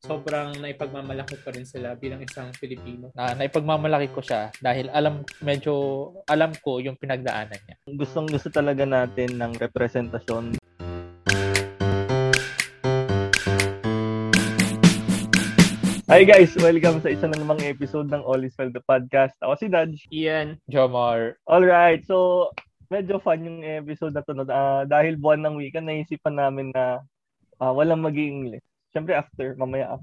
sobrang naipagmamalaki pa rin sila bilang isang Pilipino. Na naipagmamalaki ko siya dahil alam medyo alam ko yung pinagdaanan niya. Gustong gusto talaga natin ng representasyon Hi guys! Welcome sa isa na namang episode ng All is Well the Podcast. Ako si Dodge. Ian. Jomar. Alright, so medyo fun yung episode na to. Uh, dahil buwan ng weekend, naisipan namin na uh, walang mag english Siyempre after, mamaya.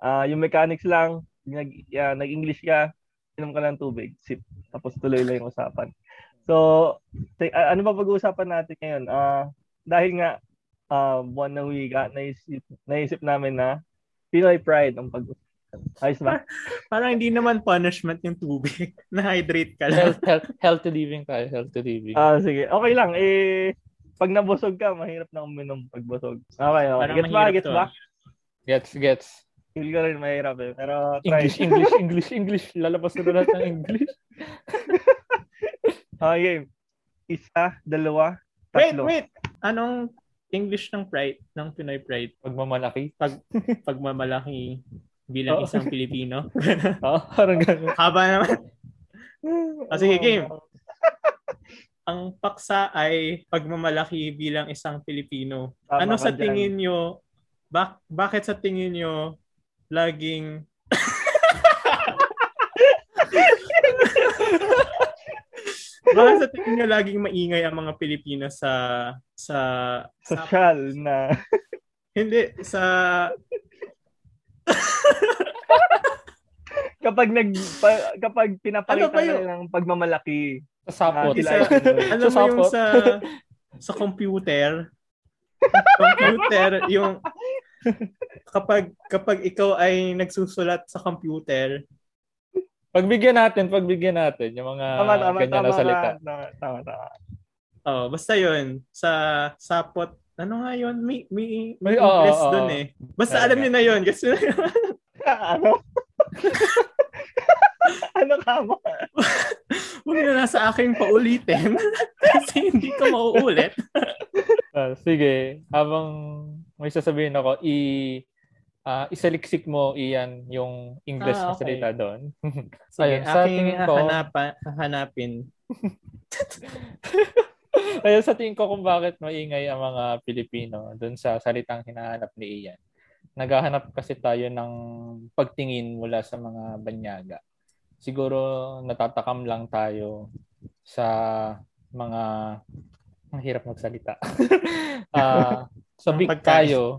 Uh, yung mechanics lang, nag, uh, nag-English ka, inom ka ng tubig, sip. Tapos tuloy lang yung usapan. So, t- uh, ano ba pag-uusapan natin ngayon? Uh, dahil nga, uh, buwan ng wika, naisip, naisip namin na Pinoy pride ang pag Ayos ba? Parang hindi naman punishment yung tubig. Na-hydrate ka lang. Health, health, healthy living tayo. Healthy living. Ah, uh, sige. Okay lang. Eh, pag nabusog ka, mahirap na uminom pag busog. Okay, okay. Parang gets ba? Gets ba? Gets, gets. Feel ko rin mahirap eh. Pero try. English, English, English, English. Lalabas na lahat ng English. okay. Isa, dalawa, tatlo. Wait, wait. Anong English ng pride, ng Pinoy pride. Pagmamalaki. Pag, pagmamalaki bilang oh. isang Pilipino. oh, parang gano'n. Haba naman. oh, sige, game. Ang paksa ay pagmamalaki bilang isang Pilipino. Tama ano sa tingin nyo, bak- bakit sa tingin nyo laging Baka sa tingin nyo laging maingay ang mga Pilipino sa sa social na. Hindi sa kapag nag pa, kapag pinapalitan ano yung... ng pagmamalaki. sa sapot. Uh, sa, alam mo yung sa sa computer computer yung kapag kapag ikaw ay nagsusulat sa computer Pagbigyan natin, pagbigyan natin yung mga tama, tama, ganyan tama, na salita. Tama, tama, tama. Oh, basta 'yun sa sapot. Ano nga 'yun? May may, may oh, oh, doon eh. Basta Kaya, alam niyo na 'yun kasi ano? ano ka mo? Huwag na nasa akin paulitin kasi hindi ko mauulit. uh, sige, habang may sasabihin ako, i uh, isaliksik mo iyan yung English ah, okay. na salita doon. Sige, Ayun, sa tingin ko, hanapa, hanapin. Ayun, sa tingin ko kung bakit maingay ang mga Pilipino doon sa salitang hinahanap ni Ian. Naghahanap kasi tayo ng pagtingin mula sa mga banyaga. Siguro natatakam lang tayo sa mga ang hirap magsalita. uh, sabik tayo.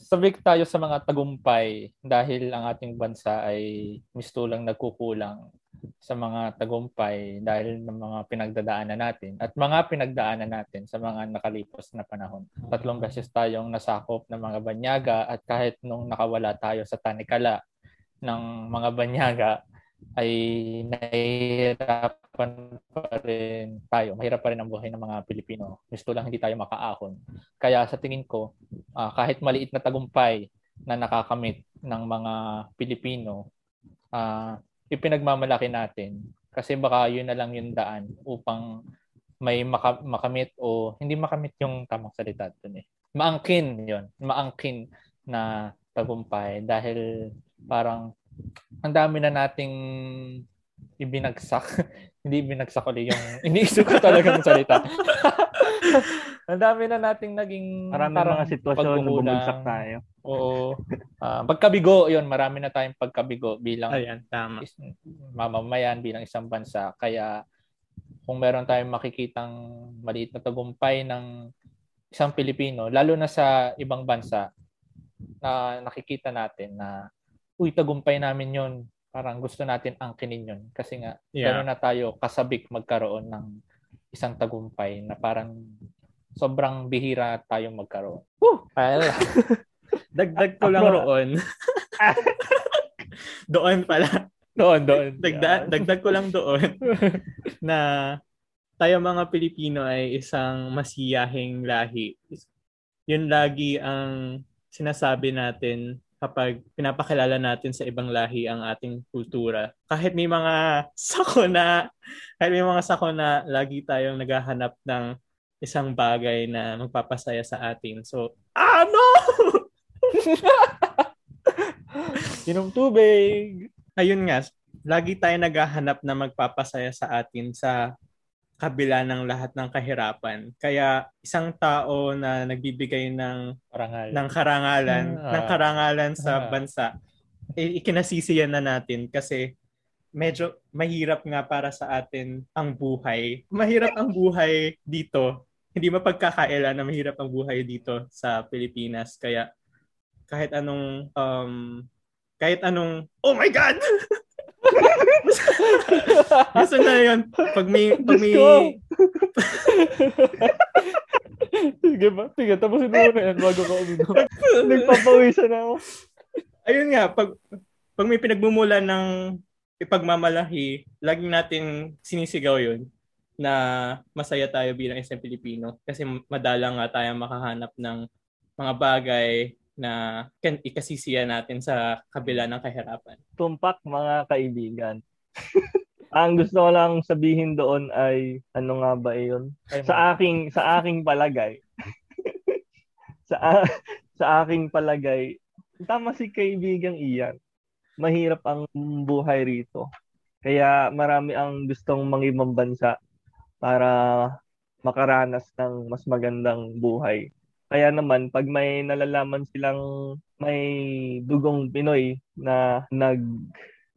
sabik tayo sa mga tagumpay dahil ang ating bansa ay mistulang nagkukulang sa mga tagumpay dahil ng mga pinagdadaanan natin at mga pinagdaanan natin sa mga nakalipas na panahon. Tatlong beses tayong nasakop ng mga banyaga at kahit nung nakawala tayo sa tanikala ng mga banyaga ay nahihirapan pa rin tayo. Mahirap pa rin ang buhay ng mga Pilipino. Gusto lang hindi tayo makaahon. Kaya sa tingin ko, uh, kahit maliit na tagumpay na nakakamit ng mga Pilipino, uh, ipinagmamalaki natin. Kasi baka yun na lang yung daan upang may maka- makamit o hindi makamit yung tamang salita doon eh. Maangkin yon Maangkin na tagumpay dahil parang ang dami na nating ibinagsak. Hindi ibinagsak ulit yung iniisip ko talaga ng salita. ang dami na nating naging marami mga sitwasyon na bumagsak tayo. Oo. Uh, pagkabigo, yon marami na tayong pagkabigo bilang Ayan, tama. Is, mamamayan bilang isang bansa. Kaya kung meron tayong makikitang maliit na tagumpay ng isang Pilipino, lalo na sa ibang bansa, na nakikita natin na uy, tagumpay namin yon Parang gusto natin angkinin yon Kasi nga, yeah. gano'n na tayo kasabik magkaroon ng isang tagumpay na parang sobrang bihira tayong magkaroon. Woo! Dagdag ko lang roon. doon pala. Doon, doon. Dagdag, dagdag ko lang doon na tayo mga Pilipino ay isang masiyahing lahi. Yun lagi ang sinasabi natin kapag pinapakilala natin sa ibang lahi ang ating kultura. Kahit may mga sakuna, kahit may mga sakuna, lagi tayong naghahanap ng isang bagay na magpapasaya sa atin. So, ano? Inom tubig. Ayun nga, lagi tayo naghahanap na magpapasaya sa atin sa kabila ng lahat ng kahirapan. Kaya isang tao na nagbibigay ng Parangal. ng karangalan, Ah. ng karangalan sa Ah. bansa, eh, ikinasisiyan na natin kasi medyo mahirap nga para sa atin ang buhay. Mahirap ang buhay dito. Hindi mapagkakaila na mahirap ang buhay dito sa Pilipinas. Kaya kahit anong um, kahit anong oh my god gusto na yun pag may pag may! Sige ba? Sige, tapusin mo muna yan bago ka uminom. Nagpapawisan ako. ayun nga, pag, pag may pinagmumulan ng ipagmamalaki, laging nating sinisigaw yun na masaya tayo bilang isang Pilipino kasi madalang nga tayo makahanap ng mga bagay na kan ikasisiya natin sa kabila ng kahirapan. Tumpak mga kaibigan. Ang gusto ko lang sabihin doon ay ano nga ba iyon? Ay, Sa aking sa aking palagay. sa a- sa aking palagay, tama si kaibigang Ian. Mahirap ang buhay rito. Kaya marami ang gustong mangibang bansa para makaranas ng mas magandang buhay. Kaya naman, pag may nalalaman silang may dugong Pinoy na nag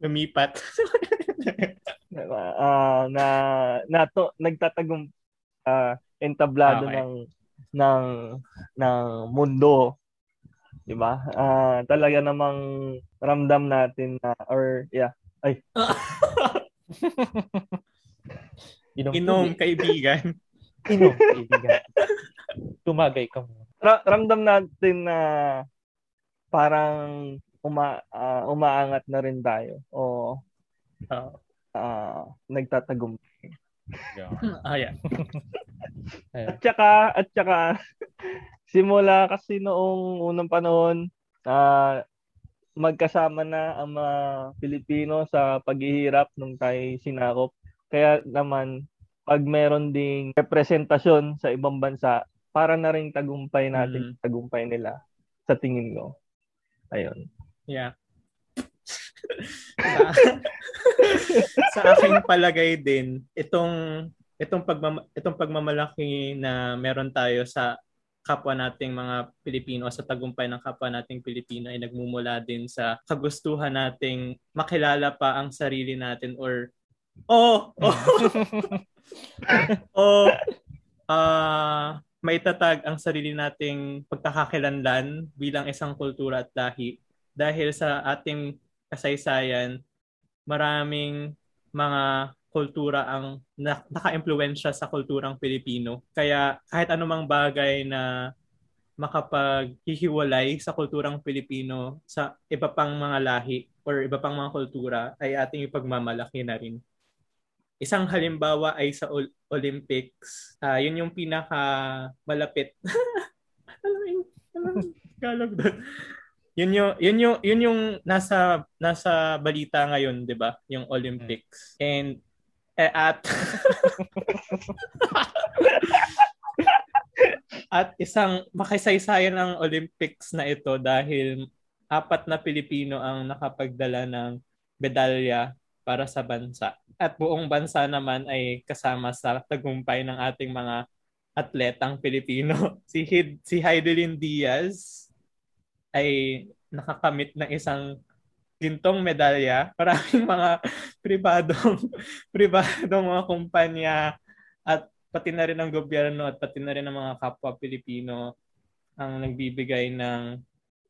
Lumipat. ah, na na to, nagtatagong ah, entablado Okay. ng ng ng mundo. 'Di ba? Ah, talaga namang ramdam natin na or yeah, Inom, Inom, kaibigan. Inom, kaibigan. Tumagay ka muna. ra- ramdam natin na parang uma ah, umaangat na rin tayo o Oh. ah, nagtatagumpay. Ah, yeah. At saka, at saka, simula kasi noong unang panahon, ah magkasama na ang mga Pilipino sa paghihirap nung tayo sinakop. Kaya naman, pag meron ding representasyon sa ibang bansa, para na rin tagumpay natin, Mm. tagumpay nila sa tingin ko. Ayun. Yeah. sa, sa aking palagay din, itong itong pagmam, itong pagmamalaki na meron tayo sa kapwa nating mga Pilipino o sa tagumpay ng kapwa nating Pilipino ay nagmumula din sa kagustuhan nating makilala pa ang sarili natin or oh, oh, oh ah maitatag ang sarili nating pagkakakilanlan bilang isang kultura at lahi dahil sa ating kasaysayan, maraming mga kultura ang na- naka-impluensya sa kulturang Pilipino. Kaya kahit anumang bagay na makapaghihiwalay sa kulturang Pilipino sa iba pang mga lahi or iba pang mga kultura ay ating ipagmamalaki na rin. Isang halimbawa ay sa Ol- Olympics. Ah, yun yung pinaka malapit. yung Tagalog doon? Yun yung yun yung yun yung nasa nasa balita ngayon, 'di ba? Yung Olympics. And eh, at at isang makisaysayan ng Olympics na ito dahil apat na Pilipino ang nakapagdala ng medalya para sa bansa. At buong bansa naman ay kasama sa tagumpay ng ating mga atletang Pilipino. Si Hid, si Heidelin Diaz ay nakakamit ng isang gintong medalya. Maraming mga pribadong pribadong mga kumpanya at pati na rin ang gobyerno at pati na rin ang mga kapwa Pilipino ang nagbibigay ng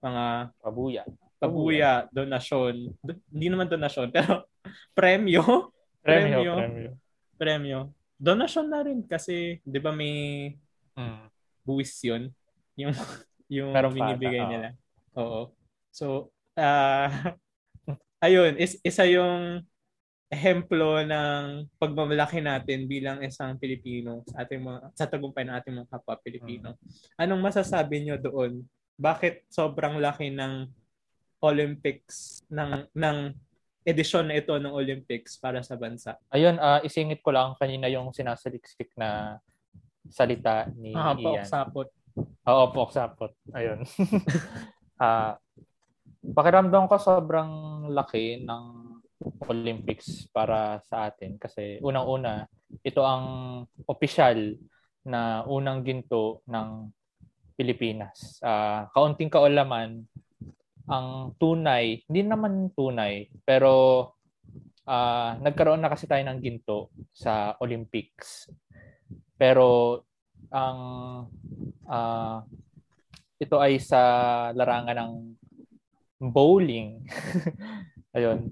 mga Pabuya. pabuya, donasyon. Do- hindi naman donasyon, pero premyo. Premyo. Premyo. Premyo. Donasyon na rin kasi 'di ba may Mm. buwis 'yun yung yung Pero binibigay bata, oo. nila. Oo. So, ah ayun, is, isa yung ehemplo ng pagmamalaki natin bilang isang Pilipino sa ating mga sa tagumpay ng ating mga kapwa Pilipino. Anong masasabi nyo doon? Bakit sobrang laki ng Olympics ng ng edisyon na ito ng Olympics para sa bansa? Ayun, ah, isingit ko lang kanina yung sinasaliksik na salita ni Ah, Ian. paoksapot. Oo, paoksapot. Ayun. Ah, pakiramdam ko sobrang laki ng Olympics para sa atin kasi unang-una, ito ang opisyal na unang ginto ng Pilipinas. Ah, kaunting kaulaman, ang tunay, hindi naman tunay, pero ah, nagkaroon na kasi tayo ng ginto sa Olympics. Pero ang ah, ito ay sa larangan ng bowling. Ayun.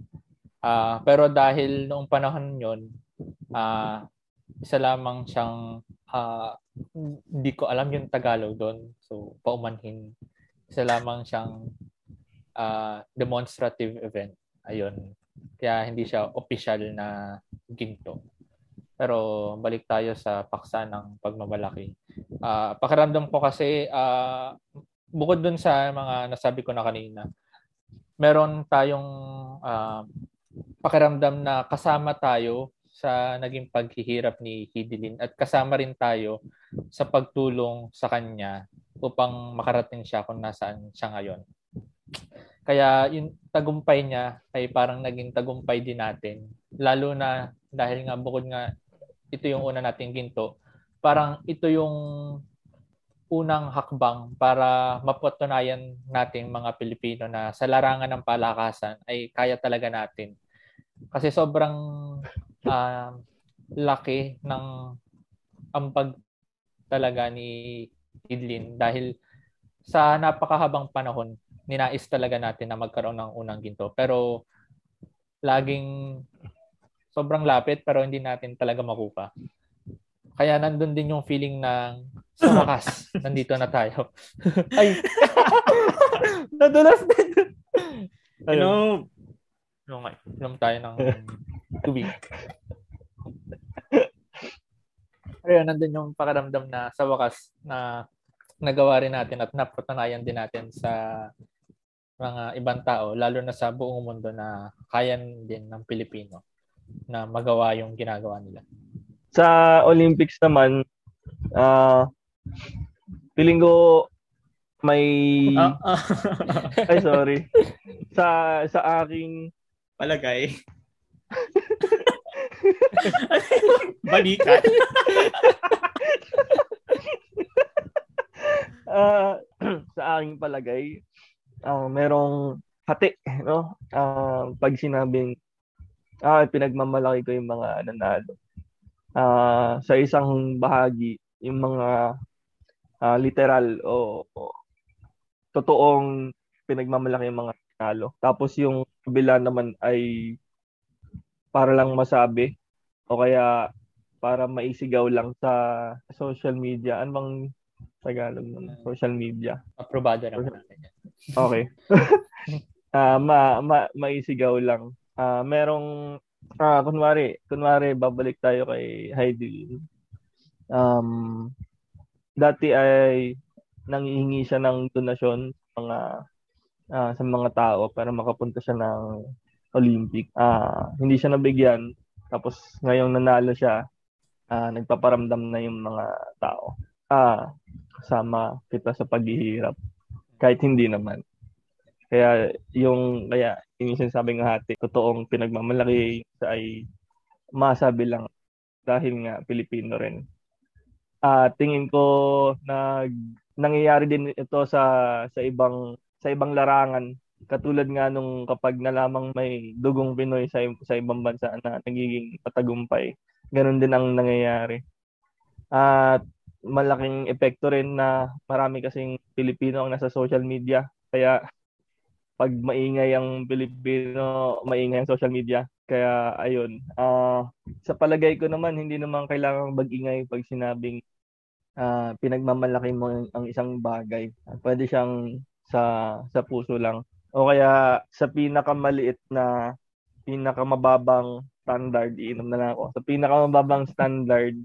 Ah, pero dahil noong panahon 'yon, ah isa lamang siyang ah, hindi ko alam yung Tagalog doon. So paumanhin. Isa lamang siyang ah, demonstrative event. Ayun. Kaya hindi siya official na ginto. Pero balik tayo sa paksa ng pagmamalaki. Ah, pakiramdam ko kasi ah, bukod dun sa mga nasabi ko na kanina, meron tayong ah, pakiramdam na kasama tayo sa naging paghihirap ni Hidilin at kasama rin tayo sa pagtulong sa kanya upang makarating siya kung nasaan siya ngayon. Kaya yung tagumpay niya ay parang naging tagumpay din natin. Lalo na dahil nga bukod nga ito yung una nating ginto, parang ito yung unang hakbang para mapatunayan nating mga Pilipino na sa larangan ng palakasan ay kaya talaga natin. Kasi sobrang uh, laki ng ampag talaga ni Idlin dahil sa napakahabang panahon, ninais talaga natin na magkaroon ng unang ginto. Pero laging sobrang lapit pero hindi natin talaga makuha. Kaya nandun din yung feeling ng sa wakas, nandito na tayo. Ay, nadulas din. You know, Inom, inom tayo ng tubig. Ayun, nandun yung pakiramdam na sa wakas na nagawa rin natin at napatunayan din natin sa mga ibang tao, lalo na sa buong mundo na kaya din ng Pilipino na magawa yung ginagawa nila. Sa Olympics naman, ah uh, feeling ko may Ah, ah. ay sorry. Sa sa aking palagay. Balikan. Ah, sa aking palagay, ah merong hati, no? Ah, pag sinabing ah pinagmamalaki ko yung mga nanalo. Ah, sa isang bahagi, yung mga ah, literal o, o totoong pinagmamalaki yung mga nanalo. Tapos yung kabila naman ay para lang masabi o kaya para maisigaw lang sa social media. Ano bang Tagalog ng social media? Aprobado naman natin yan. Okay. Ah, ma, ma maisigaw lang. Ah, merong ah kunwari, kunwari babalik tayo kay Heidi. Um dati ay nanghihingi siya ng donasyon sa mga ah, sa mga tao para makapunta siya ng Olympic. Ah, hindi siya nabigyan. Tapos ngayong nanalo siya, ah, nagpaparamdam na yung mga tao. Ah, kasama kita sa paghihirap. Kahit hindi naman. Kaya yung kaya yung sinasabi ng hati, totoong pinagmamalaki ay masabi lang dahil nga Pilipino rin. Ah, tingin ko nag nangyayari din ito sa sa ibang sa ibang larangan katulad nga nung kapag nalamang may dugong Pinoy sa sa ibang bansa na nagiging patagumpay. Ganon din ang nangyayari. At malaking epekto rin na marami kasing Pilipino ang nasa social media. Kaya pag maingay ang Pilipino, maingay ang social media. Kaya ayun, uh, sa palagay ko naman hindi naman kailangang mag-ingay pag sinabing uh, pinagmamalaki mo ang isang bagay. Pwede siyang sa sa puso lang o kaya sa pinakamaliit na pinakamababang standard iinom na lang ako. Sa pinakamababang standard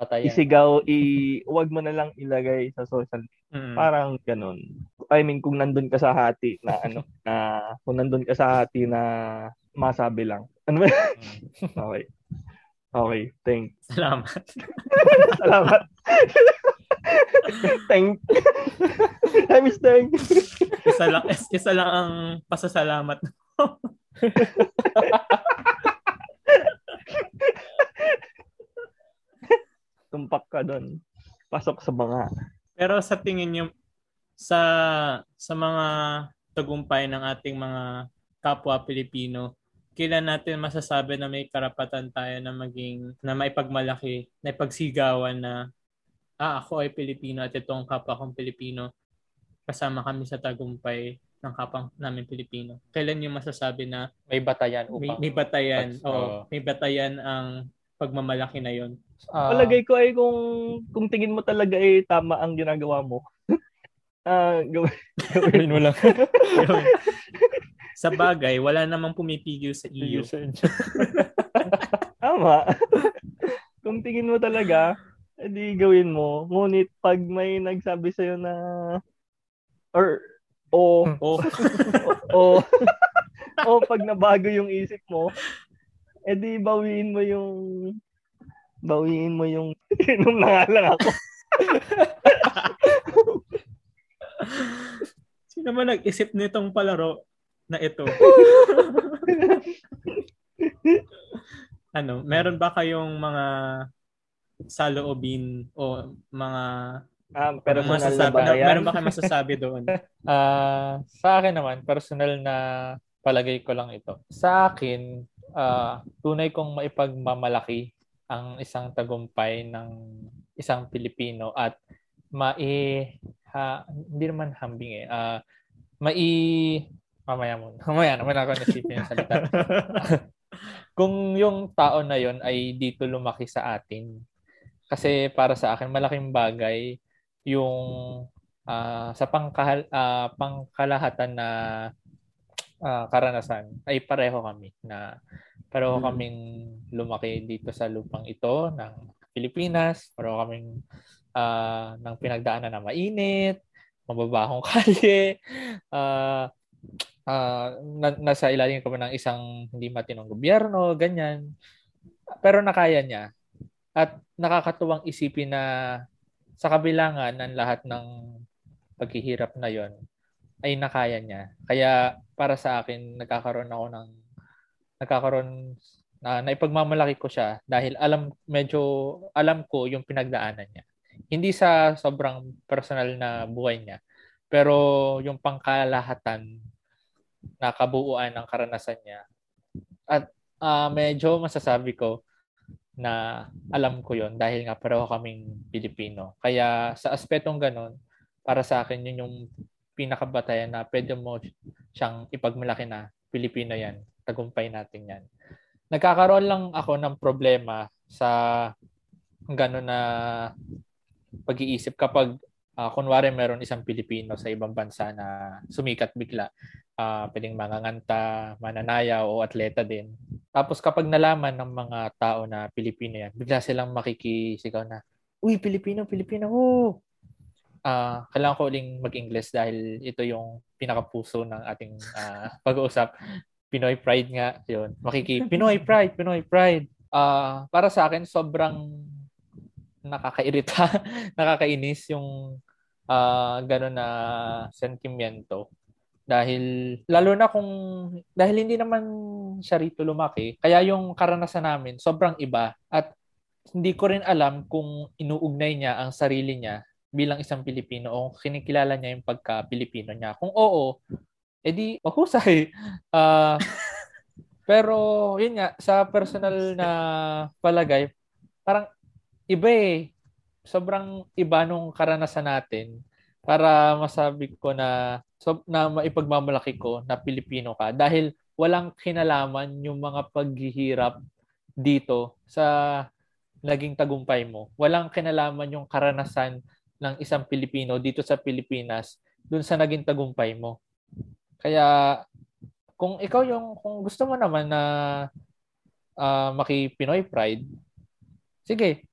Patayan. isigaw, i wag mo na lang ilagay sa social media. Mm. Parang ganun. I mean, kung nandun ka sa hati na ano, na kung nandun ka sa hati na masabi lang. Ano ba? Mm. okay. Okay, thanks. Salamat. Salamat. thank. I miss thank. isa lang isa lang ang pasasalamat mo. Tumpak ka doon. Pasok sa banga. Pero sa tingin niyo sa sa mga tagumpay ng ating mga kapwa Pilipino, kailan natin masasabi na may karapatan tayo na maging na maipagmalaki, na ipagsigawan na ah, ako ay Pilipino at itong kapwa kong Pilipino kasama kami sa tagumpay ng kapwa namin Pilipino. Kailan yung masasabi na may batayan may, upang may batayan, But, oo, uh, may batayan ang pagmamalaki na yon. Ah, Palagay ko ay kung kung tingin mo talaga ay tama ang ginagawa mo. Ah, gawin. gawin mo lang. Sa bagay, wala namang pumipigil sa iyo. Tama. kung tingin mo talaga, edi gawin mo. Ngunit pag may nagsabi sa'yo na or o Oh, o o pag nabago yung isip mo, edi bawiin mo yung bawiin mo yung inom na nga lang ako. sino man nag-isip nitong palaro na ito? ano, meron ba kayong mga saloobin o mga Ah, pero na masasabi, ba yan? meron ba kayong masasabi doon? Ah, sa akin naman, personal na palagay ko lang ito. Sa akin, ah, tunay kong maipagmamalaki ang isang tagumpay ng isang Pilipino at mai ha, hindi naman hambing eh. Ah, mai mamaya mo. Mamaya naman ako nasipin yung salita. Kung yung tao na yon ay dito lumaki sa atin. Kasi para sa akin malaking bagay yung ah, sa pangkahal, ah, pangkalahatan na ah, karanasan ay pareho kami na pareho Mm. kaming lumaki dito sa lupang ito ng Pilipinas, pareho kaming ah, ng pinagdaanan na mainit, mababahong kalye, ah, ah, na, nasa ilalim kami ng isang hindi matinong gobyerno, ganyan. Pero nakaya niya. At nakakatuwang isipin na sa kabilangan ng lahat ng paghihirap na yon ay nakaya niya. Kaya para sa akin, nagkakaroon ako ng nagkakaroon na naipagmamalaki ko siya dahil alam medyo alam ko yung pinagdaanan niya. Hindi sa sobrang personal na buhay niya, pero yung pangkalahatan na kabuuan ng karanasan niya. At ah, medyo masasabi ko na alam ko yon dahil nga pareho kaming Pilipino. Kaya sa aspetong ganon, para sa akin yun yung pinakabatayan na pwede mo siyang ipagmalaki na Pilipino yan. Tagumpay natin yan. Nagkakaroon lang ako ng problema sa gano'n na pag-iisip kapag ah, kunwari meron isang Pilipino sa ibang bansa na sumikat bigla. Ah, pwedeng manganganta, mananaya o atleta din. Tapos kapag nalaman ng mga tao na Pilipino yan, bigla silang makikisigaw na, Uy, Pilipino, Pilipino, woo! Ah, kailangan ko uling mag-English dahil ito yung pinakapuso ng ating ah, pag-uusap. Pinoy Pride nga, yun. Makiki Pinoy Pride, Pinoy Pride. Ah, para sa akin sobrang nakakairita, nakakainis yung ah gano'n na sentimento. Dahil lalo na kung dahil hindi naman siya rito lumaki, kaya yung karanasan namin sobrang iba at hindi ko rin alam kung inuugnay niya ang sarili niya bilang isang Pilipino o kinikilala niya yung pagka-Pilipino niya. Kung oo, edi mahusay. Ah, pero yun nga, sa personal na palagay, parang iba eh. Sobrang iba nung karanasan natin para masabi ko na so, na maipagmamalaki ko na Pilipino ka dahil walang kinalaman yung mga paghihirap dito sa naging tagumpay mo. Walang kinalaman yung karanasan ng isang Pilipino dito sa Pilipinas dun sa naging tagumpay mo. Kaya kung ikaw yung kung gusto mo naman na uh, maki Pinoy Pride, sige.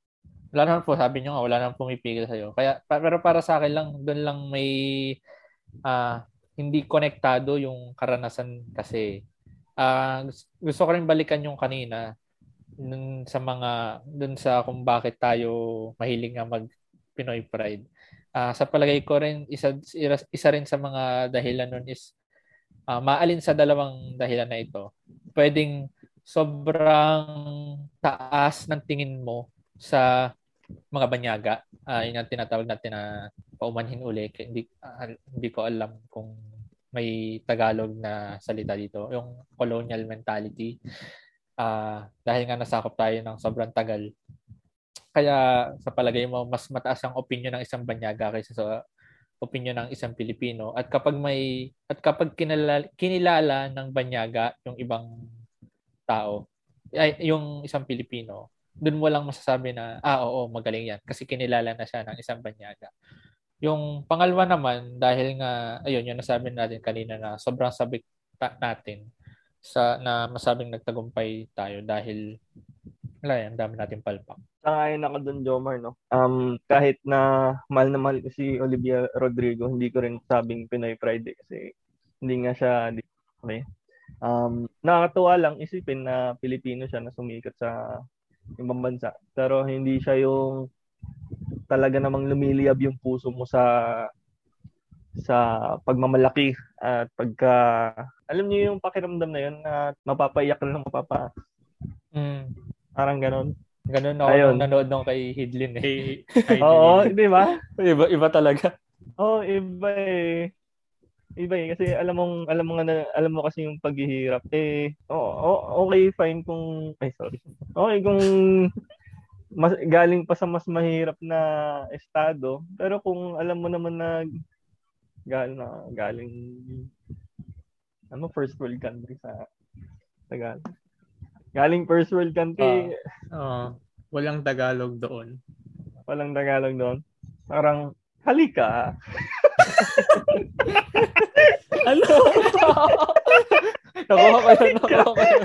Wala naman po, sabi nyo nga, wala naman pumipigil sa'yo. Kaya, pa, pero para sa akin lang, doon lang may uh, hindi konektado yung karanasan kasi uh, gusto ko rin balikan yung kanina dun sa mga dun sa kung bakit tayo mahilig nga mag Pinoy Pride. Uh, sa palagay ko rin isa isa rin sa mga dahilan nun is uh, maalin sa dalawang dahilan na ito. Pwedeng sobrang taas ng tingin mo sa mga banyaga. Uh, yun ang tinatawag natin na paumanhin uli. Hindi, uh, hindi ko alam kung may Tagalog na salita dito. Yung colonial mentality uh, dahil nga nasakop tayo ng sobrang tagal. Kaya sa palagay mo, mas mataas ang opinion ng isang banyaga kaysa sa opinion ng isang Pilipino. At kapag may at kapag kinilala, kinilala ng banyaga yung ibang tao, ay yung isang Pilipino, doon mo lang masasabi na ah oo, magaling yan kasi kinilala na siya ng isang banyaga. Yung pangalawa naman dahil nga ayun yung nasabi natin kanina na sobrang sabik natin sa na masabing nagtagumpay tayo dahil wala yan, dami natin palpak. Sangayon ako dun, Jomar, no? Um, kahit na mahal na mahal ko si Olivia Rodrigo, hindi ko rin sabing Pinoy Friday kasi hindi nga siya, okay. Um, nakakatuwa lang isipin na Pilipino siya na sumikat sa ibang bansa. Pero hindi siya yung talaga namang lumiliyab yung puso mo sa sa pagmamalaki at pagka alam niyo yung pakiramdam na yun na mapapaiyak lang mapapa mm. Parang ganon ganon ako Ayun. nanood nung kay Hidlin eh. Oo di ba? Iba iba talaga. Oo iba eh. Iba eh kasi alam mong alam mo nga alam mo kasi yung paghihirap. Eh oh, oh, okay fine kung ay sorry. Okay kung mas, galing pa sa mas mahirap na estado. Pero kung alam mo naman na galing na galing ano first world country sa Tagalog. Galing first world country. Uh, uh, walang Tagalog doon. Walang Tagalog doon. Parang halika. ano? nakuha ko yun, nakuha ko yun.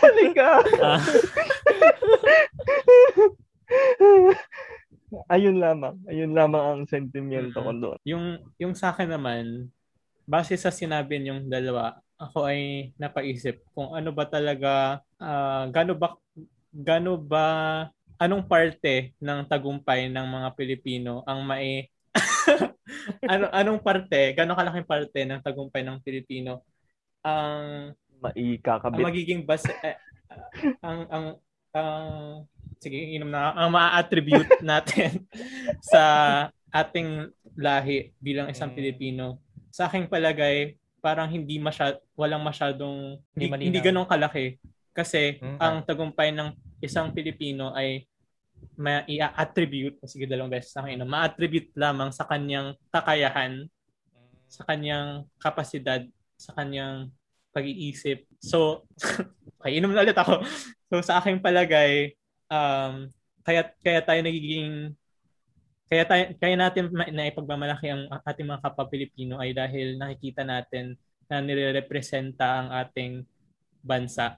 Halika. Ah ayun lamang. Ayun lamang ang sentimento ko doon. Yung, yung sa akin naman, base sa sinabi niyong dalawa, ako ay napaisip kung ano ba talaga, uh, gano ba, gano ba, anong parte ng tagumpay ng mga Pilipino ang mai ano anong parte, gano kalaking parte ng tagumpay ng Pilipino ang maikakabit ang magiging base eh, ang ang ang sige, inom na ang ma-attribute natin sa ating lahi bilang isang mm. Pilipino. Sa aking palagay, parang hindi masyad walang masyadong hindi, hindi, hindi ganong kalaki kasi mm-hmm. ang tagumpay ng isang Pilipino ay ma-attribute, sige dalawang beses sa akin, ma-attribute lamang sa kanyang kakayahan, sa kanyang kapasidad, sa kanyang pag-iisip. So, okay, inom na ulit ako. So, sa aking palagay, um, kaya kaya tayo nagiging kaya tayo, kaya natin na ipagmamalaki ang ating mga kapwa Pilipino ay dahil nakikita natin na nirerepresenta ang ating bansa.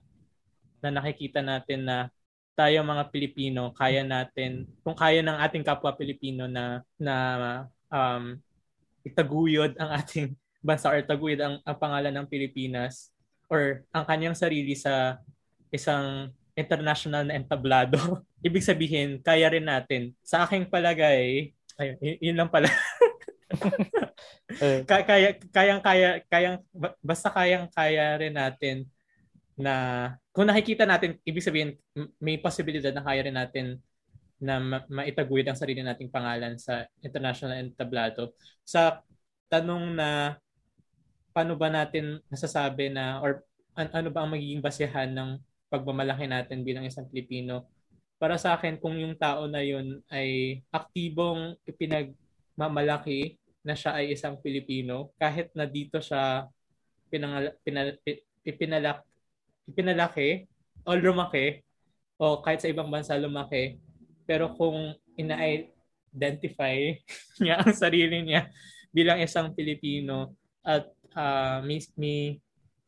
Na nakikita natin na tayo mga Pilipino, kaya natin, kung kaya ng ating kapwa Pilipino na na um, itaguyod ang ating bansa or taguyod ang, ang pangalan ng Pilipinas or ang kanyang sarili sa isang international na entablado. Ibig sabihin, kaya rin natin. Sa aking palagay, ayun, yun lang pala. kaya kayang kaya kayang basta kayang kaya rin natin na kung nakikita natin ibig sabihin may posibilidad na kaya rin natin na ma- maitaguyod ang sarili nating pangalan sa international entablado sa tanong na paano ba natin nasasabi na or an- ano ba ang magiging basehan ng pagmamalaki natin bilang isang Pilipino. Para sa akin, kung yung tao na yun ay aktibong ipinagmamalaki na siya ay isang Pilipino, kahit na dito siya pinangal, pinal, ipinalak, ipinalaki o lumaki, o kahit sa ibang bansa lumaki, pero kung ina-identify niya ang sarili niya bilang isang Pilipino at uh, may, may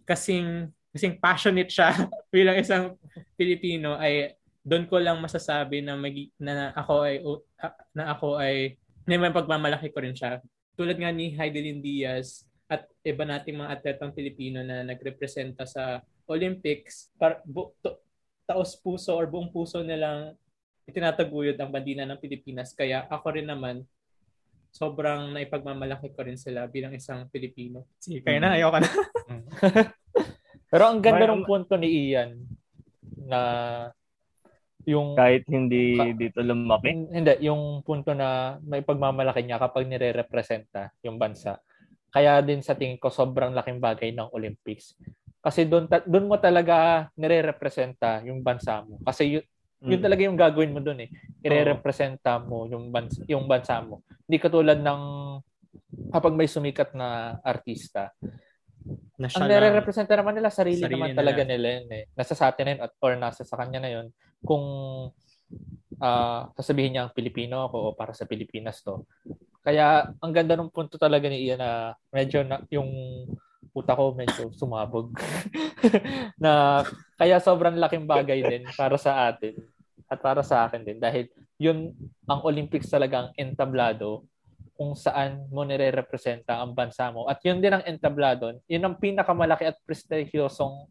kasing kasing passionate siya bilang isang Pilipino ay doon ko lang masasabi na mag, na ako ay na ako ay na may pagmamalaki ko rin siya. Tulad nga ni Heidelin Diaz at iba nating mga atletang Pilipino na nagrepresenta sa Olympics para bu, to, taos puso or buong puso nilang itinataguyod ang bandina ng Pilipinas. Kaya ako rin naman, sobrang naipagmamalaki ko rin sila bilang isang Pilipino. Sige, kaya na, ayoko na. Pero ang ganda ng punto ni Ian na yung Kahit hindi dito lumaki. hindi yung punto na may pagmamalaki niya kapag nire-representa yung bansa. Kaya din sa tingin ko sobrang laking bagay ng Olympics. Kasi doon doon mo talaga nire-representa yung bansa mo. Kasi yun, yun Mm. talaga yung gagawin mo doon eh. Ire-representa mo yung bansa, yung bansa mo. Hindi katulad ng kapag may sumikat na artista. Na Ang siya lang. nire-representa naman nila, sarili, Sarili naman nila. talaga nila yun eh. Nasa sa atin yun at, or nasa sa kanya na yun. Kung ah sasabihin niya ang Pilipino ako o para sa Pilipinas to. Kaya ang ganda ng punto talaga ni Ian na medyo na, yung utak ko medyo sumabog. na kaya sobrang laking bagay din para sa atin at para sa akin din dahil yun ang Olympics talagang entablado kung saan mo nire-representa ang bansa mo. At yun din ang entablado. Yun ang pinakamalaki at prestigyosong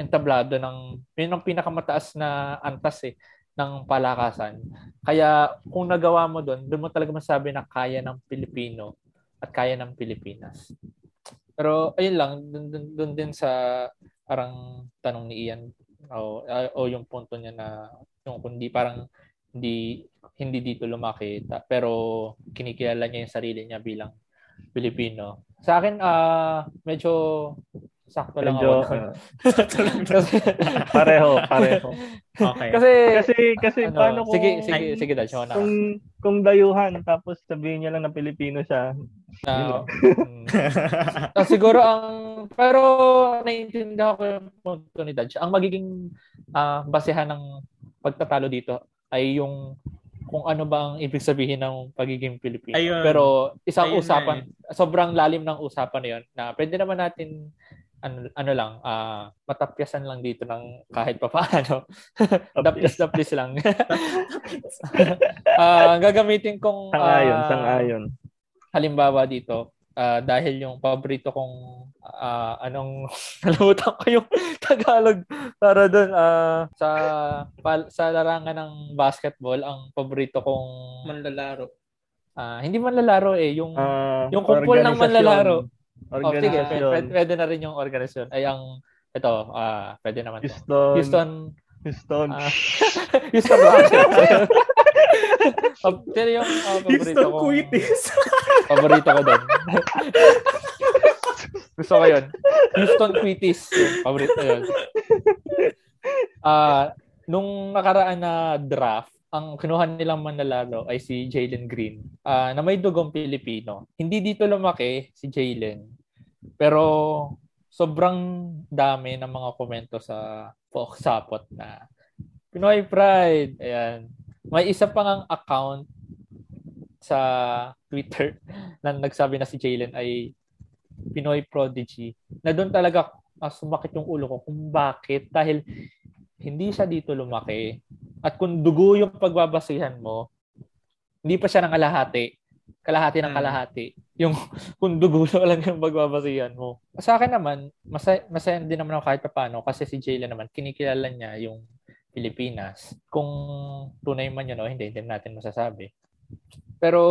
entablado ng yun ang pinakamataas na antas eh ng palakasan. Kaya kung nagawa mo doon, doon mo talaga masabi na kaya ng Pilipino at kaya ng Pilipinas. Pero ayun lang, doon, doon, doon din sa parang tanong ni Ian o, o yung punto niya na yung kundi parang hindi hindi dito lumaki ta, pero kinikilala niya yung sarili niya bilang Pilipino. Sa akin ah medyo sakto lang Medyo, ako. uh, kasi, pareho, pareho. Okay. kasi Kasi, kasi ano, paano kung... sige, sige, sige, Dad, na. Kung, kung dayuhan, tapos sabihin niya lang na Pilipino siya. Na, mm. Ah, siguro ang pero naiintindihan ko yung punto ni Dad. Ang magiging ah, basehan ng pagtatalo dito ay yung kung ano ba ang ibig sabihin ng pagiging Pilipino. Ayun. Pero isang Ayun na usapan, sobrang lalim ng usapan na yun na pwede naman natin ano, ano lang, ah matapyasan lang dito ng kahit papaano. Dapis-dapis lang. Ah, gagamitin kong Sang-ayon, ah, sang-ayon. halimbawa dito ah, dahil yung paborito kong ah, anong nalimutan ko yung Tagalog para doon ah, sa pal- sa larangan ng basketball ang paborito kong Manlalaro. ah, hindi man lalaro eh yung Ah, yung kumpol ng organisasyon. manlalaro oh, sige Organisasyon. pwede, pwede na rin yung organisasyon ay ang ito ah pwede naman to. Houston. Houston Houston. ah, Houston Rockets pero yung ah, paborito Houston kong Quitis. Paborito ko doon. Gusto ko yun. Houston Quitis. Paborito yun. Ah, nung nakaraan na draft, ang kinuha nilang manlalaro ay si Jalen Green ah, na may dugong Pilipino. Hindi dito lumaki si Jalen. Pero sobrang dami ng mga komento sa Fox Sapot na Pinoy Pride. Ayan. May isa pang ang account sa Twitter na nagsabi na si Jalen ay Pinoy Prodigy. Na doon talaga ah, sumakit yung ulo ko kung bakit. Dahil hindi siya dito lumaki. At kung dugo yung pagbabasihan mo, hindi pa siya ng kalahati. Kalahati ng Hmm. kalahati. Yung kung dugo lang yung pagbabasihan mo. Sa akin naman, masaya, masaya din naman ako kahit paano kasi si Jayla naman, kinikilala niya yung Pilipinas. Kung tunay man yun o hindi, hindi natin masasabi. Pero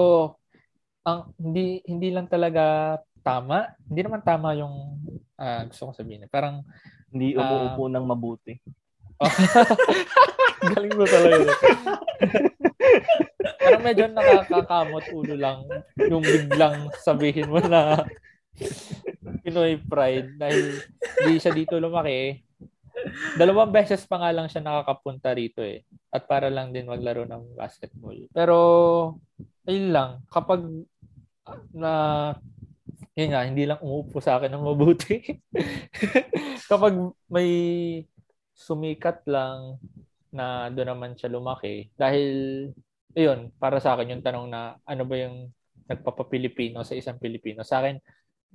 ang hindi hindi lang talaga tama, hindi naman tama yung ah, gusto ko sabihin. Parang Hindi umuupo ng mabuti. Galing mo talaga. Parang medyo nakakakamot ulo lang yung biglang sabihin mo na Pinoy pride dahil di siya dito lumaki. Dalawang beses pa nga lang siya nakakapunta rito eh. At para lang din maglaro ng basketball. Pero, ayun lang. Kapag na yun nga, hindi lang umuupo sa akin ng mabuti. Kapag may sumikat lang na doon naman siya lumaki. Dahil, yun, para sa akin yung tanong na ano ba yung nagpapapilipino sa isang Pilipino. Sa akin,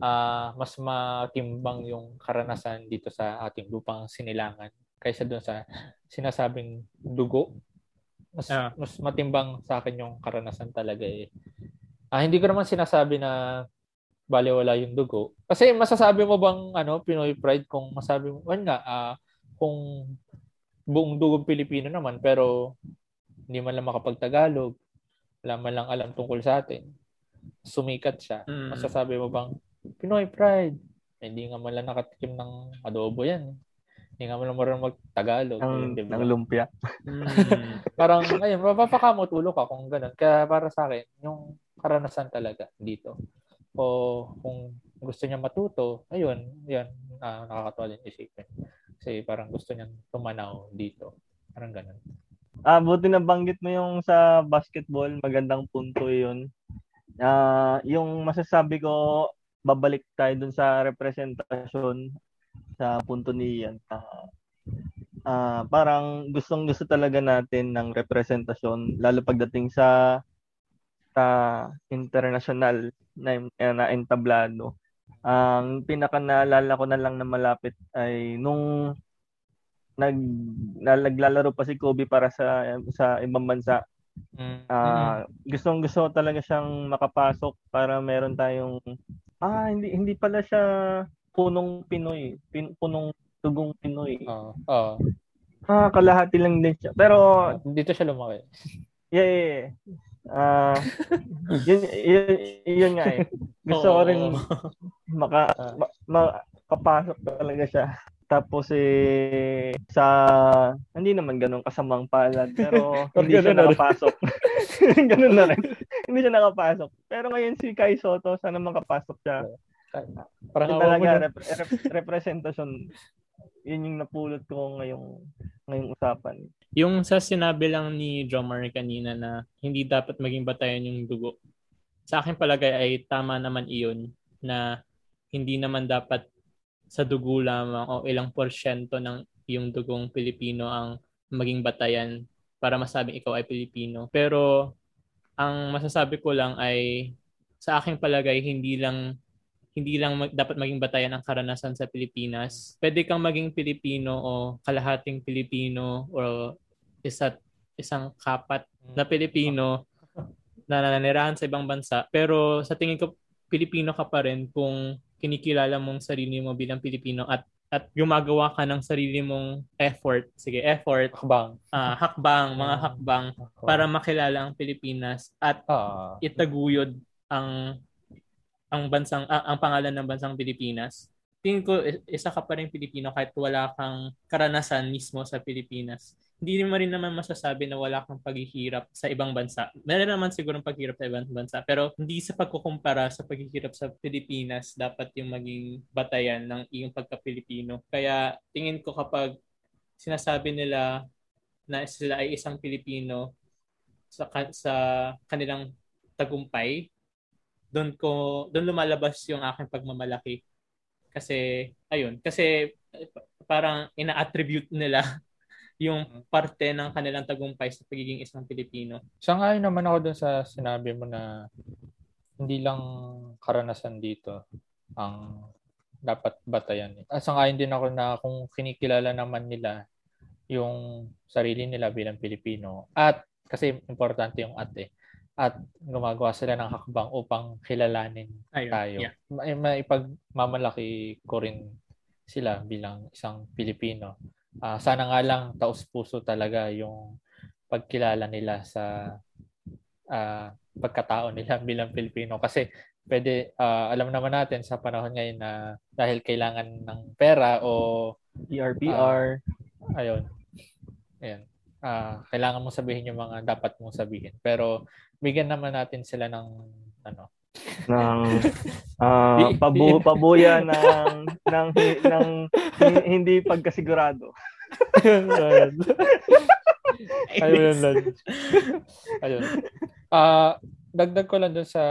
ah mas matimbang yung karanasan dito sa ating lupang sinilangan kaysa doon sa sinasabing dugo. Mas, Ah. mas matimbang sa akin yung karanasan talaga eh. Ah, hindi ko naman sinasabi na baliwala yung dugo. Kasi masasabi mo bang ano Pinoy pride kung masabi mo, well nga, ah, kung buong dugong Pilipino naman pero hindi man lang makapag-Tagalog, wala man lang alam tungkol sa atin. Sumikat siya. Mm. Masasabi mo bang, Pinoy pride. Eh, hindi nga man lang nakatikim ng adobo yan. Hindi nga man lang marunong mag-Tagalog. Ng, eh, di ba? ng lumpia. Mm. Parang, ayun, mapapakamo tulo ka kung ganun. Kaya para sa akin, yung karanasan talaga dito. O kung gusto niya matuto, ayun, yan, ah, nakakatawa din isipin. Kasi parang gusto niyang tumanaw dito. Parang ganun. Ah, buti na banggit mo yung sa basketball, magandang punto 'yun. Ah, yung masasabi ko, babalik tayo dun sa representasyon sa punto ni Ian. Ah, ah, parang gustong gusto talaga natin ng representasyon lalo pagdating sa sa international na, na entablado. Ang pinaka naalala ko na lang na malapit ay nung nag naglalaro pa si Kobe para sa sa ibang bansa. Mm. Ah, gustong gusto talaga siyang makapasok para meron tayong ah hindi hindi pala siya punong Pinoy, pin, punong tugong Pinoy. Oo. Oo. Ah, kalahati lang din siya. Pero dito siya lumaki. yeah, yeah, yeah. Ah, yun, yun, yun nga eh. Gusto ko rin maka, ma, makapasok talaga siya. Tapos eh, sa, hindi naman ganun kasamang palad, pero hindi siya na nakapasok. ganun na rin. hindi siya nakapasok. Pero ngayon si Kai Soto, sana makapasok siya. Parang mo talaga, na. rep- rep- representasyon. Yun yung napulot ko ngayong, ngayong usapan. Yung sa sinabi lang ni Drummer kanina na hindi dapat maging batayan yung dugo. Sa akin palagay ay tama naman iyon na hindi naman dapat sa dugo lamang o ilang porsyento ng yung dugong Pilipino ang maging batayan para masabing ikaw ay Pilipino. Pero ang masasabi ko lang ay sa aking palagay hindi lang hindi lang mag- dapat maging batayan ang karanasan sa Pilipinas. Pwede kang maging Pilipino o kalahating Pilipino o isa't isang kapat na Pilipino na nananirahan sa ibang bansa. Pero sa tingin ko, Pilipino ka pa rin kung kinikilala mong sarili mo bilang Pilipino at at gumagawa ka ng sarili mong effort, sige, effort, Hakbang. ah, hakbang, mga hakbang para makilala ang Pilipinas at Ah. itaguyod ang ang bansang ah, ang pangalan ng bansang Pilipinas. Tingin ko isa ka pa rin Pilipino kahit wala kang karanasan mismo sa Pilipinas. Hindi mo rin naman masasabi na wala kang paghihirap sa ibang bansa. Meron naman siguro paghihirap sa ibang bansa, pero hindi sa pagkukumpara sa paghihirap sa Pilipinas dapat yung maging batayan ng iyong pagka-Pilipino. Kaya tingin ko kapag sinasabi nila na sila ay isang Pilipino sa sa kanilang tagumpay, doon ko doon lumalabas yung aking pagmamalaki. Kasi ayun, kasi eh, parang ina-attribute nila yung parte ng kanilang tagumpay sa pagiging isang Pilipino. Sangayon naman ako dun sa sinabi mo na hindi lang karanasan dito ang dapat batayan. Eh. Sangayon din ako na kung kinikilala naman nila yung sarili nila bilang Pilipino at kasi importante yung at eh at gumagawa sila ng hakbang upang kilalanin Ayun. tayo. Yeah. Ma- maipagmamalaki ko rin sila bilang isang Pilipino. Ah, sana nga lang taus-puso talaga yung pagkilala nila sa ah, pagkatao nila bilang Pilipino kasi pwede ah, alam naman natin sa panahon ngayon na dahil kailangan ng pera o PRPR. ayun. Ayun. Ah, kailangan mong sabihin yung mga dapat mong sabihin. Pero bigyan naman natin sila ng ano. ng ah, pabu pabuya ng ng ng hi- hindi pagkasigurado. ayun. lang. Ayun. Ah, dagdag ko lang dun sa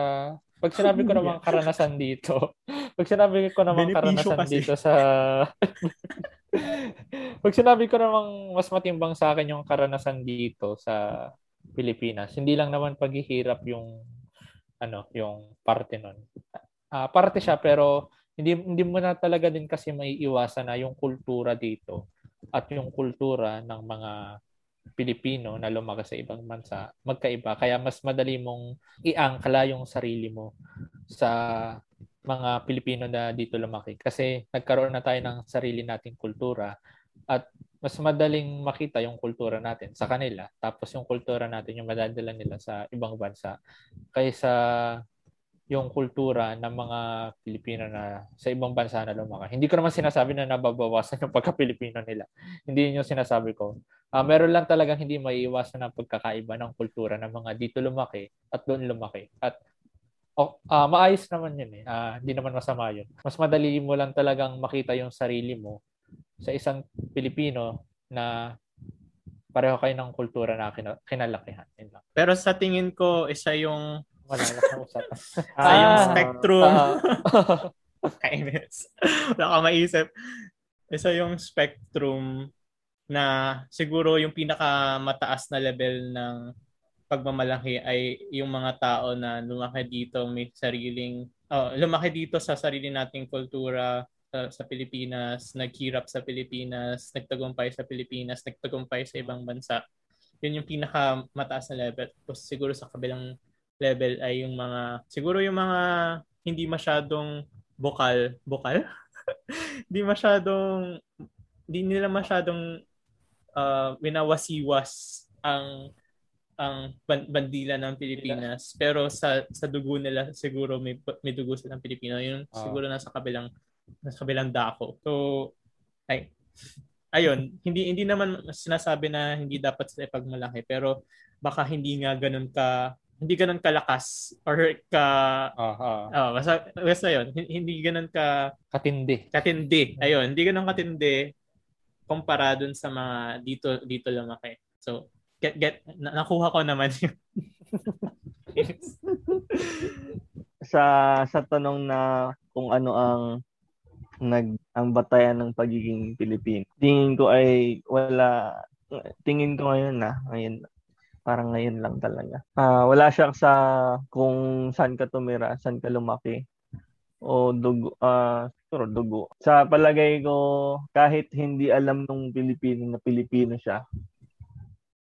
pag sinabi ko namang karanasan dito, pag sinabi ko namang Benepisyo karanasan kasi. dito sa pag sinabi ko namang mas matimbang sa akin yung karanasan dito sa Pilipinas, hindi lang naman paghihirap yung ano, yung parte nun. Ah, parte siya pero hindi hindi mo na talaga din kasi maiiwasan na yung kultura dito at yung kultura ng mga Pilipino na lumaki sa ibang bansa magkaiba. Kaya mas madali mong iangkla yung sarili mo sa mga Pilipino na dito lumaki. Kasi nagkaroon na tayo ng sarili nating kultura at mas madaling makita yung kultura natin sa kanila tapos yung kultura natin yung madadala nila sa ibang bansa kaysa yung kultura ng mga Pilipino na sa ibang bansa na lumaki. Hindi ko naman sinasabi na nababawasan yung pagka-Pilipino nila. Hindi yun yung sinasabi ko. Uh, meron lang talagang hindi maiiwasan ang pagkakaiba ng kultura ng mga dito lumaki at doon lumaki. At oh, uh, maayos naman yun eh. Uh, hindi naman masama yun. Mas madali mo lang talagang makita yung sarili mo sa isang Pilipino na pareho kayo ng kultura na kinalakihan. Yun lang. Pero sa tingin ko, isa yung Malalas na usapan. sa ah, yung spectrum. Uh, Kainis. Wala ka maisip. Isa yung spectrum na siguro yung pinakamataas na level ng pagmamalaki ay yung mga tao na lumaki dito may sariling oh, lumaki dito sa sarili nating kultura sa, sa Pilipinas, naghirap sa Pilipinas, nagtagumpay sa Pilipinas, nagtagumpay sa ibang bansa. Yun yung pinakamataas na level. Tapos siguro sa kabilang level ay yung mga, siguro yung mga hindi masyadong bokal, bokal? hindi masyadong, hindi nila masyadong uh, winawasiwas ang ang bandila ng Pilipinas pero sa sa dugo nila siguro may may dugo silang Pilipino yun uh. siguro nasa kabilang nasa kabilang dako. So, ay, ayun, hindi hindi naman sinasabi na hindi dapat sila ipagmalaki, pero baka hindi nga ganun ka hindi ganun kalakas or ka uh-huh. oh, basta, basta yun, hindi ganun ka katindi. Katindi. Ayun, hindi ganun katindi kumpara dun sa mga dito dito lumaki. So, get get nakuha ko naman yun. sa sa tanong na kung ano ang nag ang batayan ng pagiging Pilipino. Tingin ko ay wala tingin ko ngayon na ngayon parang ngayon lang talaga. Ah, uh, wala siya sa kung saan ka tumira, saan ka lumaki o dugo uh, pero dugo. Sa palagay ko kahit hindi alam nung Pilipino na Pilipino siya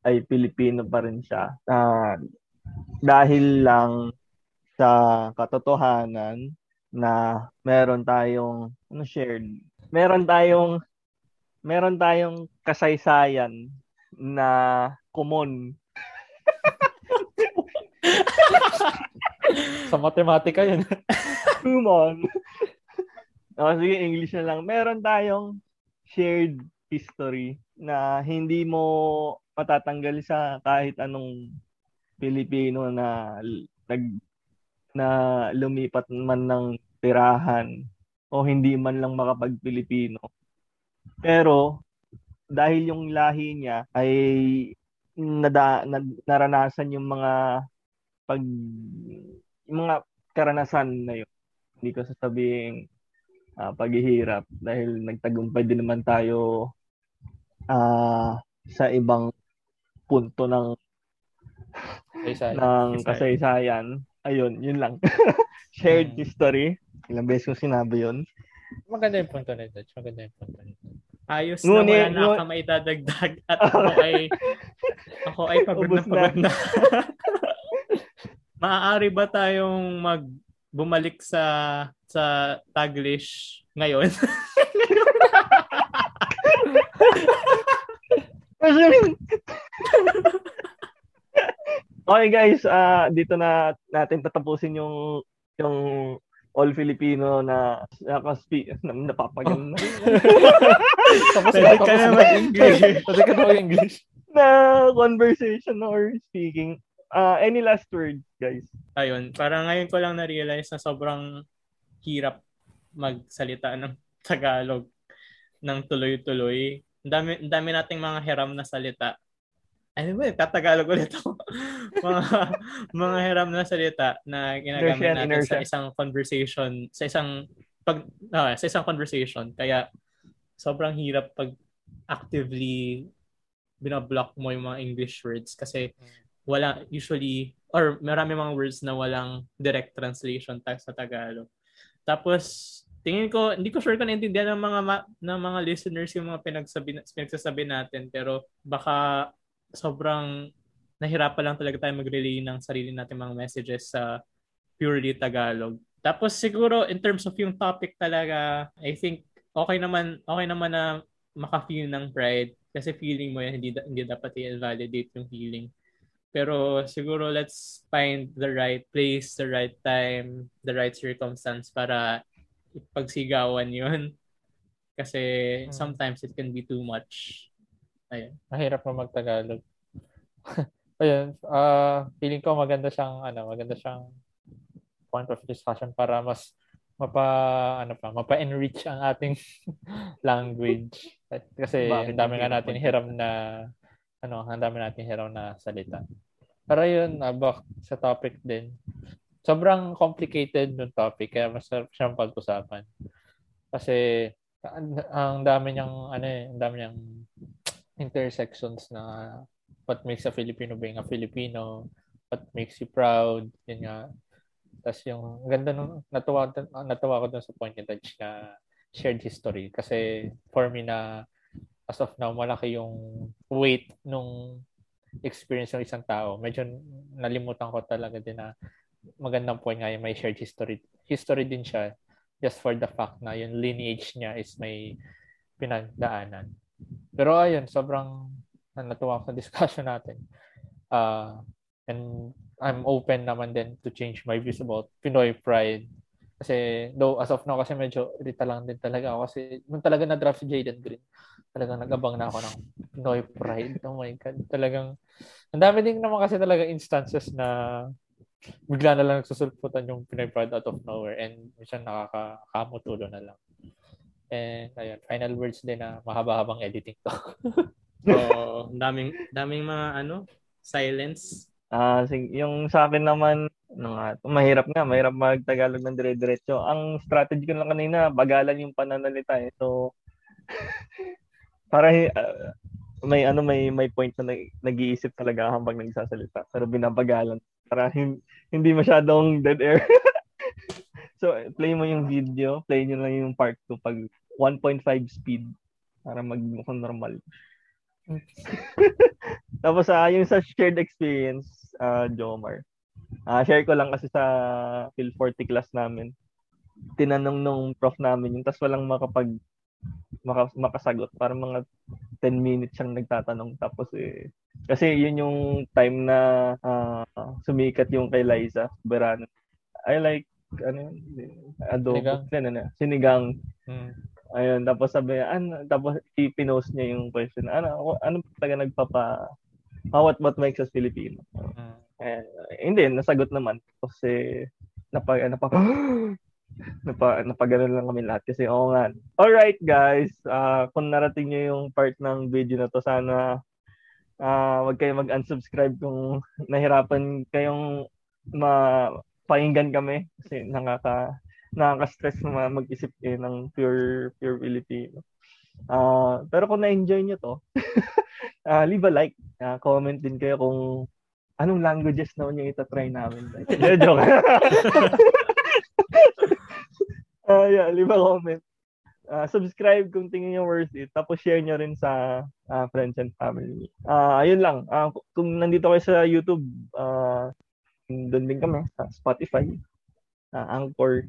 ay Pilipino pa rin siya. Uh, dahil lang sa katotohanan na meron tayong ano shared. Meron tayong meron tayong kasaysayan na common. Sa matematika yun. Common. O, sige, English na lang. Meron tayong shared history na hindi mo matatanggal sa kahit anong Pilipino na nag na lumipat man ng tirahan o hindi man lang makapag-Pilipino. Pero dahil yung lahi niya ay nada, nad, naranasan yung mga pag yung mga karanasan na yun. Hindi ko sasabihin uh, paghihirap dahil nagtagumpay din naman tayo uh, sa ibang punto ng Kasaysayan. ng kasaysayan ayun, yun lang. Shared hmm. history. Ilang beses ko sinabi yun. Maganda yung punto nito. Maganda yung punto nito. Ayos Ngunit, na wala na ka maidadagdag at ako ay ako ay pagod na pagod na. Maaari ba tayong mag bumalik sa sa Taglish ngayon? Okay guys, uh, dito na natin tatapusin yung yung all Filipino na nakaspeak na napapagan na. tapos Pwede ka na mag-English. Pwede ka na mag-English. Na conversation or speaking. Uh, any last word, guys? Ayun, para ngayon ko lang na-realize na sobrang hirap magsalita ng Tagalog ng tuloy-tuloy. Ang dami, dami nating mga hiram na salita ano ba, tatagalog ulit ako. mga, mga hiram na salita na ginagamit inertia, natin inertia. sa isang conversation, sa isang pag uh, sa isang conversation. Kaya sobrang hirap pag actively binablock mo yung mga English words kasi wala usually or marami mga words na walang direct translation tag sa Tagalog. Tapos tingin ko hindi ko sure kung naintindihan ng mga ma- ng mga listeners yung mga pinagsabi pinagsasabi natin pero baka sobrang nahirapan lang talaga tayo mag-relay ng sarili natin mga messages sa purely Tagalog. Tapos siguro in terms of yung topic talaga, I think okay naman okay naman na maka-feel ng pride Kasi feeling mo yan, hindi, hindi dapat i-validate yung feeling. Pero siguro let's find the right place, the right time, the right circumstance para ipagsigawan yun. Kasi hmm. sometimes it can be too much. Ayun. Mahirap na magtagalog. Ayun, uh, feeling ko maganda siyang ano, maganda siyang point of discussion para mas mapa ano pa, mapa-enrich ang ating language. Kasi ang dami nga natin hiram na ano, ang dami natin hiram na salita. Pero yun, uh, back sa topic din. Sobrang complicated yung topic kaya masarap siyang pag-usapan. Kasi ang, ang dami niyang ano eh, ang dami niyang intersections na what makes a Filipino being a Filipino, what makes you proud, yun nga. Tapos yung ganda nung natuwa, natuwa ko dun sa point ni Taj na shared history. Kasi for me na as of now, malaki yung weight nung experience ng isang tao. Medyo nalimutan ko talaga din na magandang point nga yung may shared history. History din siya just for the fact na yung lineage niya is may pinagdaanan. Pero ayun, sobrang natuwa sa discussion natin. Uh, and I'm open naman din to change my views about Pinoy pride. Kasi though as of now kasi medyo irita lang din talaga ako kasi nung talaga na-draft si Jaden Green, talagang nag-abang na ako ng Pinoy pride. Oh my God. Talagang, ang dami din naman kasi talaga instances na bigla na lang nagsusulputan yung Pinoy pride out of nowhere and minsan nakakamutulo na lang. And ayun, final words din na mahaba-habang editing to. so, daming daming mga ano, silence. Ah, uh, yung sa akin naman, ano nga, mahirap nga, mahirap magtagalog ng dire-diretso. Ang strategy ko lang kanina, bagalan yung pananalita eh. So, para uh, may ano may may point na nag-iisip talaga habang nagsasalita pero binabagalan para hindi masyadong dead air. so play mo yung video, play niyo lang yung part 2 pag 1.5 speed para magmukhang normal. Tapos uh, yung sa shared experience, uh, Jomar. Uh, share ko lang kasi sa Phil 40 class namin. Tinanong nung prof namin yung tas walang makapag maka, makasagot. Para mga 10 minutes siyang nagtatanong. Tapos eh, kasi yun yung time na uh, sumikat yung kay Liza Berano. I like ano adobo sinigang, ano, ano, sinigang. Hmm. Ayun, tapos sabi niya, ano, tapos i-pinost niya yung question. Ano, ano talaga nagpapa uh, what what makes us Filipino? Hmm. Eh, hindi, nasagot naman. Kasi napag, napag, Napa, napagano lang kami lahat kasi oo nga. Alright guys, uh, kung narating niyo yung part ng video na to, sana uh, wag kayo mag-unsubscribe kung nahirapan kayong mapakinggan kami kasi nakaka nakaka-stress na mag-isip kayo ng pure pure Filipino. Uh, pero kung na-enjoy niyo to, uh, leave a like, uh, comment din kayo kung anong languages naman yung itatry namin. joke. uh, yeah, leave a comment. Uh, subscribe kung tingin nyo worth it. Tapos share nyo rin sa uh, friends and family. Uh, ayun lang. Uh, kung nandito kayo sa YouTube, uh, doon din kami sa Spotify, uh, Anchor,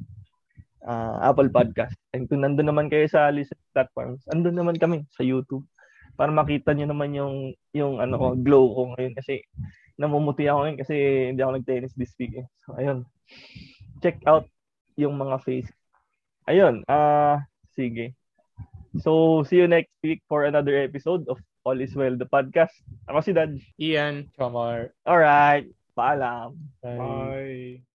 uh, Apple Podcast. And kung nandun naman kayo sa listening platforms, andun naman kami sa YouTube para makita niyo naman yung yung ano ko glow ko ngayon kasi namumuti ako ngayon kasi hindi ako nag-tennis this week eh. So ayun. Check out yung mga face. Ayun, ah uh, sige. So, see you next week for another episode of All is Well, the podcast. Ako si Dad. Ian. Chamar. Alright. Paalam. Bye. Bye.